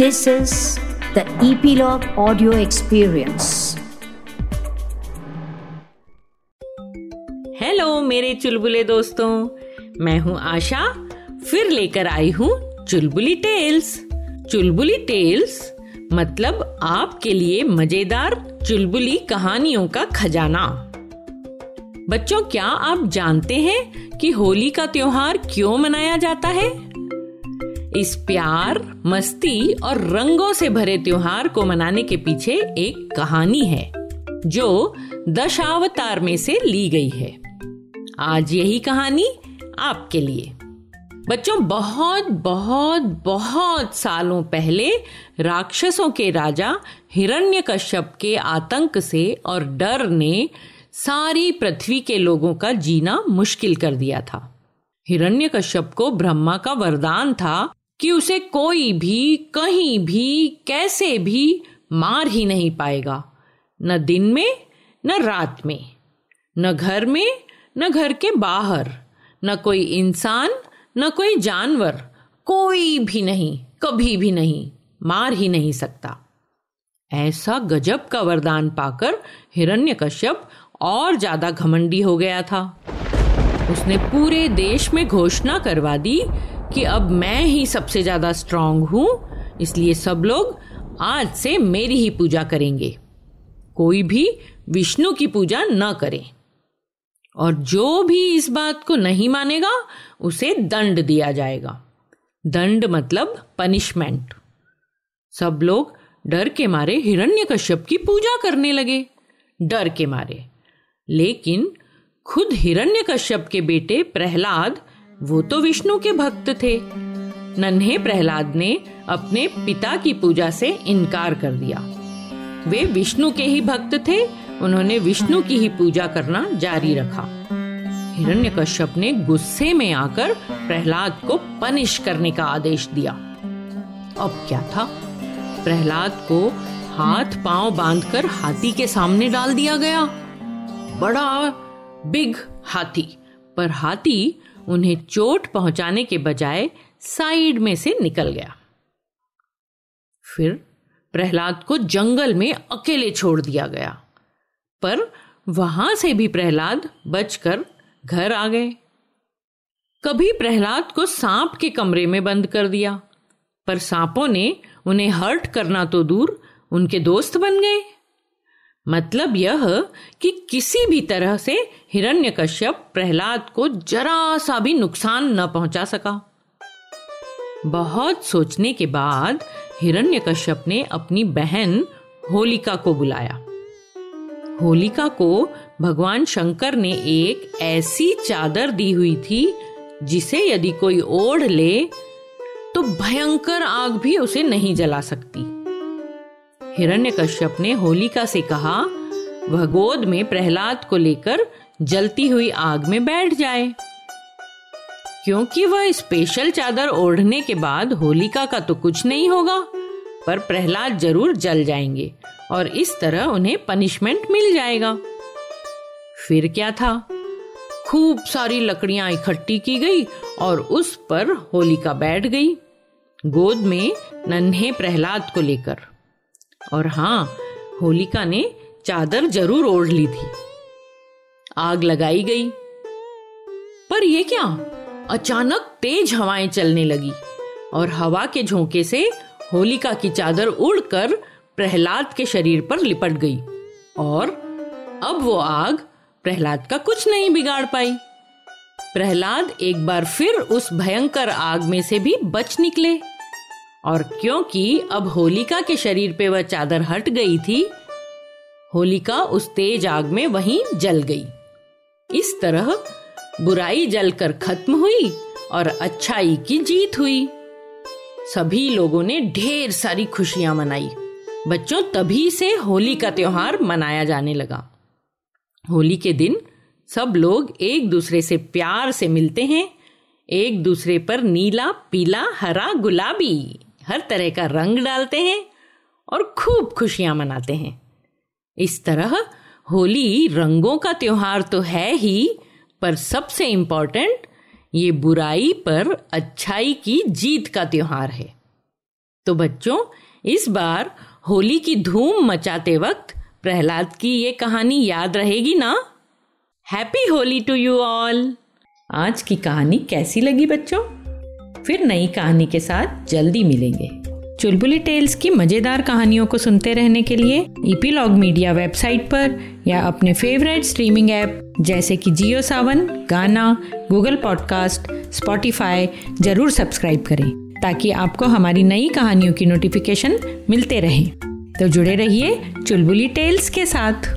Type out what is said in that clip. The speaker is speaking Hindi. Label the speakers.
Speaker 1: This is the Epilogue Audio Experience.
Speaker 2: Hello मेरे चुलबुले दोस्तों। मैं हूँ आशा। फिर लेकर आई हूँ चुलबुली टेल्स चुलबुली टेल्स मतलब आपके लिए मज़ेदार चुलबुली कहानियों का खजाना। बच्चों, क्या आप जानते हैं कि होली का त्योहार क्यों मनाया जाता है? इस प्यार, मस्ती और रंगों से भरे त्योहार को मनाने के पीछे एक कहानी है, जो दशावतार में से ली गई है। आज यही कहानी आपके लिए। बच्चों, बहुत बहुत बहुत सालों पहले राक्षसों के राजा हिरण्यकश्यप के आतंक से और डर ने सारी पृथ्वी के लोगों का जीना मुश्किल कर दिया था। हिरण्यकश्यप को ब्रह्मा का वरदान था कि उसे कोई भी, कहीं भी, कैसे भी मार ही नहीं पाएगा। न दिन में, न रात में। न घर में, न घर के बाहर। न कोई इंसान, न कोई जानवर, कोई भी नहीं, कभी भी नहीं, मार ही नहीं सकता। ऐसा गजब का वरदान पाकर हिरण्यकश्यप और ज़्यादा घमंडी हो गया था। उसने पूरे देश में घोषणा करवा दी कि अब मैं ही सबसे ज़्यादा स्ट्रांग हूँ, इसलिए सब लोग आज से मेरी ही पूजा करेंगे। कोई भी विष्णु की पूजा न करे। और जो भी इस बात को नहीं मानेगा, उसे दंड दिया जाएगा। दंड मतलब पनिशमेंट सब लोग डर के मारे हिरण्यकश्यप की पूजा करने लगे। डर के मारे। लेकिन खुद हिरण्यकश्यप के बेटे प्रहलाद वो तो विष्णु के भक्त थे। नन्हे प्रहलाद ने अपने पिता की पूजा से इनकार कर दिया। वे विष्णु के ही भक्त थे, उन्होंने विष्णु की ही पूजा करना जारी रखा। हिरण्यकश्यप ने गुस्से में आकर प्रहलाद को पनिश करने का आदेश दिया। अब क्या था? प्रहलाद को हाथ पाँव बांधकर हाथी के सामने डाल दिया गया। बड़ा, बिग हाथी। पर हाथी उन्हें चोट पहुँचाने के बजाय साइड में से निकल गया। फिर प्रहलाद को जंगल में अकेले छोड़ दिया गया। पर वहाँ से भी प्रहलाद बचकर घर आ गए। कभी प्रहलाद को सांप के कमरे में बंद कर दिया, पर सांपों ने उन्हें हर्ट करना तो दूर उनके दोस्त बन गए। मतलब यह कि किसी भी तरह से हिरण्यकश्यप प्रहलाद को जरा सा भी नुकसान न पहुँचा सका। बहुत सोचने के बाद हिरण्यकश्यप ने अपनी बहन होलिका को बुलाया। होलिका को भगवान शंकर ने एक ऐसी चादर दी हुई थी, जिसे यदि कोई ओढ़ ले तो भयंकर आग भी उसे नहीं जला सकती। हिरण्यकश्यप ने होलिका से कहा, वह गोद में प्रहलाद को लेकर जलती हुई आग में बैठ जाए। क्योंकि वह स्पेशल चादर ओढ़ने के बाद होलिका का तो कुछ नहीं होगा, पर प्रहलाद ज़रूर जल जाएँगे और इस तरह उन्हें पनिशमेंट मिल जाएगा। फिर क्या था? खूब सारी लकड़ियाँ इकट्ठी की गई और उस पर होलिका बैठ गई, गोद में नन्हे प्रहलाद को लेकर। और हाँ होलिका ने चादर ज़रूर ओढ़ ली थी। आग लगाई गई। पर ये क्या? अचानक तेज हवाएँ चलने लगी और हवा के झोंके से होलिका की चादर उड़कर प्रहलाद के शरीर पर लिपट गई और अब वो आग प्रहलाद का कुछ नहीं बिगाड़ पाई। प्रहलाद एक बार फिर उस भयंकर आग में से भी बच निकले। और क्योंकि अब होलिका के शरीर पे वह चादर हट गई थी, होलिका उस तेज आग में वहीं जल गई। इस तरह बुराई जलकर खत्म हुई और अच्छाई की जीत हुई। सभी लोगों ने ढेर सारी खुशियाँ मनाई। बच्चों, तभी से होली का त्योहार मनाया जाने लगा। होली के दिन सब लोग एक दूसरे से प्यार से मिलते हैं, एक दूसरे पर नीला, पीला, हरा, गुलाबी। हर तरह का रंग डालते हैं और खूब खुशियाँ मनाते हैं। इस तरह होली रंगों का त्योहार तो है ही, पर सबसे इंपॉर्टेंट ये बुराई पर अच्छाई की जीत का त्योहार है। तो बच्चों, इस बार होली की धूम मचाते वक्त प्रहलाद की ये कहानी याद रहेगी ना? Happy Holi to you all आज की कहानी कैसी लगी बच्चों? फिर नई कहानी के साथ जल्दी मिलेंगे। चुलबुली टेल्स की मज़ेदार कहानियों को सुनते रहने के लिए ईपीलॉग मीडिया वेबसाइट पर या अपने फेवरेट स्ट्रीमिंग ऐप जैसे कि Jio Saavn, Gaana, Google podcast, Spotify ज़रूर सब्सक्राइब करें ताकि आपको हमारी नई कहानियों की नोटिफिकेशन मिलते रहें। तो जुड़े रहिए चुलबुली टेल्स के साथ।